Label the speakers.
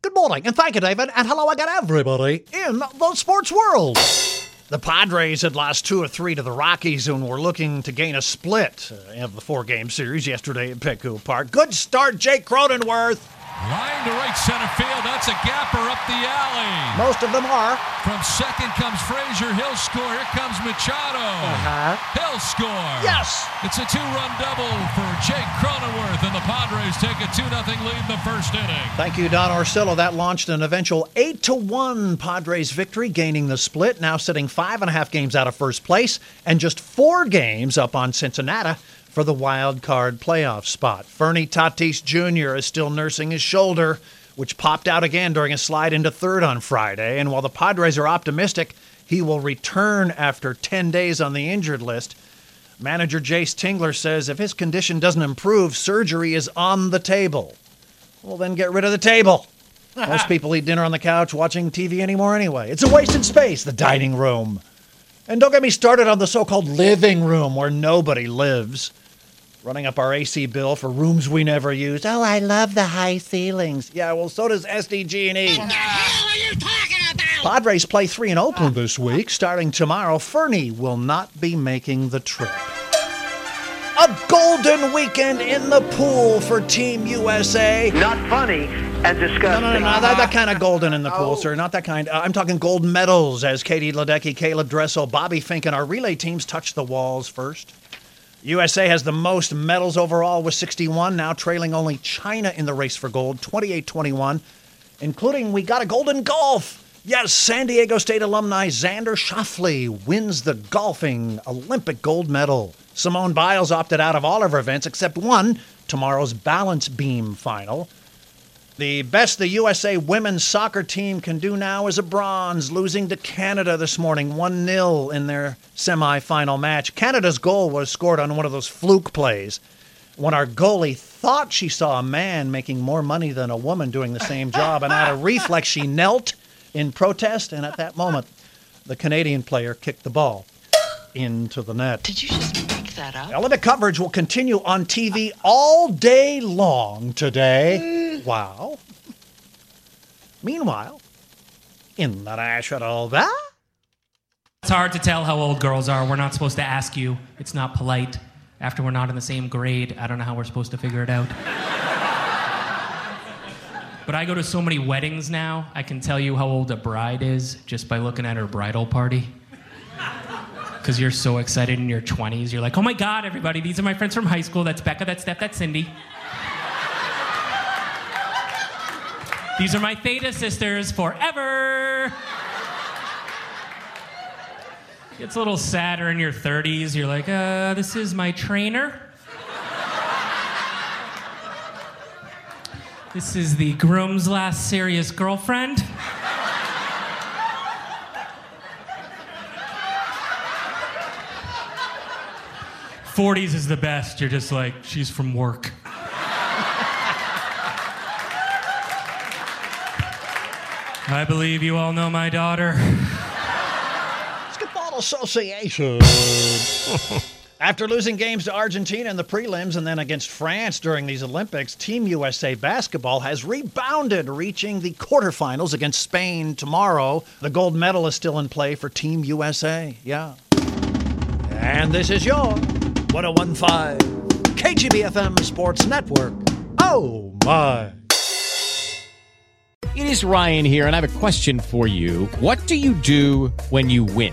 Speaker 1: Good morning, and thank you, David. And hello again, everybody in the sports world. The Padres had lost two or three to the Rockies and were looking to gain a split uh, of the four game series yesterday at Petco Park. Good start, Jake Cronenworth.
Speaker 2: Line to right center field. That's a gapper up the alley.
Speaker 1: Most of them are.
Speaker 2: From second comes Frazier. He'll score. Here comes Machado.
Speaker 1: Uh-huh.
Speaker 2: He'll score.
Speaker 1: Yes.
Speaker 2: It's a two-run double for Jake Cronenworth, and the Padres take a 2-0 lead in the first inning.
Speaker 1: Thank you, Don Orsillo. That launched an eventual 8 to 1 Padres victory, gaining the split, now sitting five and a half games out of first place and just four games up on Cincinnati for the wild card playoff spot. Fernie Tatis Jr. is still nursing his shoulder, which popped out again during a slide into third on Friday. And while the Padres are optimistic he will return after 10 days on the injured list, manager Jayce Tingler says if his condition doesn't improve, surgery is on the table. Well, then get rid of the table. Most people eat dinner on the couch watching TV anymore anyway. It's a wasted space, the dining room. And don't get me started on the so called living room where nobody lives running up our AC bill for rooms we never use. Oh, I love the high ceilings. Yeah, well, so does SDG&E.
Speaker 3: What the hell are you talking about?
Speaker 1: Padres play 3 in Oakland this week. Starting tomorrow, Fernie will not be making the trip. A golden weekend in the pool for Team USA.
Speaker 4: Not funny and disgusting.
Speaker 1: No, no, no, no that, that kind of golden in the pool, sir. Not that kind. Uh, I'm talking gold medals as Katie Ledecky, Caeleb Dressel, Bobby Finke, and our relay teams touch the walls first. USA has the most medals overall with 61, now trailing only China in the race for gold, 28 21, including we got a golden golf. Yes, San Diego State alumni Xander Schauffele wins the golfing Olympic gold medal. Simone Biles opted out of all of her events except one, tomorrow's balance beam final. The best the USA women's soccer team can do now is a bronze, losing to Canada this morning 1 0 in their semifinal match. Canada's goal was scored on one of those fluke plays when our goalie thought she saw a man making more money than a woman doing the same job, and out of reflex, she knelt in protest, and at that moment, the Canadian player kicked the ball into the net.
Speaker 5: Did you just make that up?
Speaker 1: Olympic coverage will continue on TV all day long today. Wow. Meanwhile, in the national that
Speaker 6: It's hard to tell how old girls are. We're not supposed to ask you. It's not polite. After we're not in the same grade, I don't know how we're supposed to figure it out. But I go to so many weddings now, I can tell you how old a bride is just by looking at her bridal party. Because you're so excited in your 20s. You're like, oh my God, everybody, these are my friends from high school. That's Becca, that's Steph, that's Cindy. These are my Theta sisters forever. It's a little sadder in your 30s. You're like, uh, this is my trainer. This is the groom's last serious girlfriend. Forties is the best. You're just like, she's from work. I believe you all know my daughter.
Speaker 1: Basketball Association. After losing games to Argentina in the prelims and then against France during these Olympics, Team USA basketball has rebounded, reaching the quarterfinals against Spain tomorrow. The gold medal is still in play for Team USA. Yeah. And this is your 1015 KGBFM Sports Network. Oh my.
Speaker 7: It is Ryan here, and I have a question for you. What do you do when you win?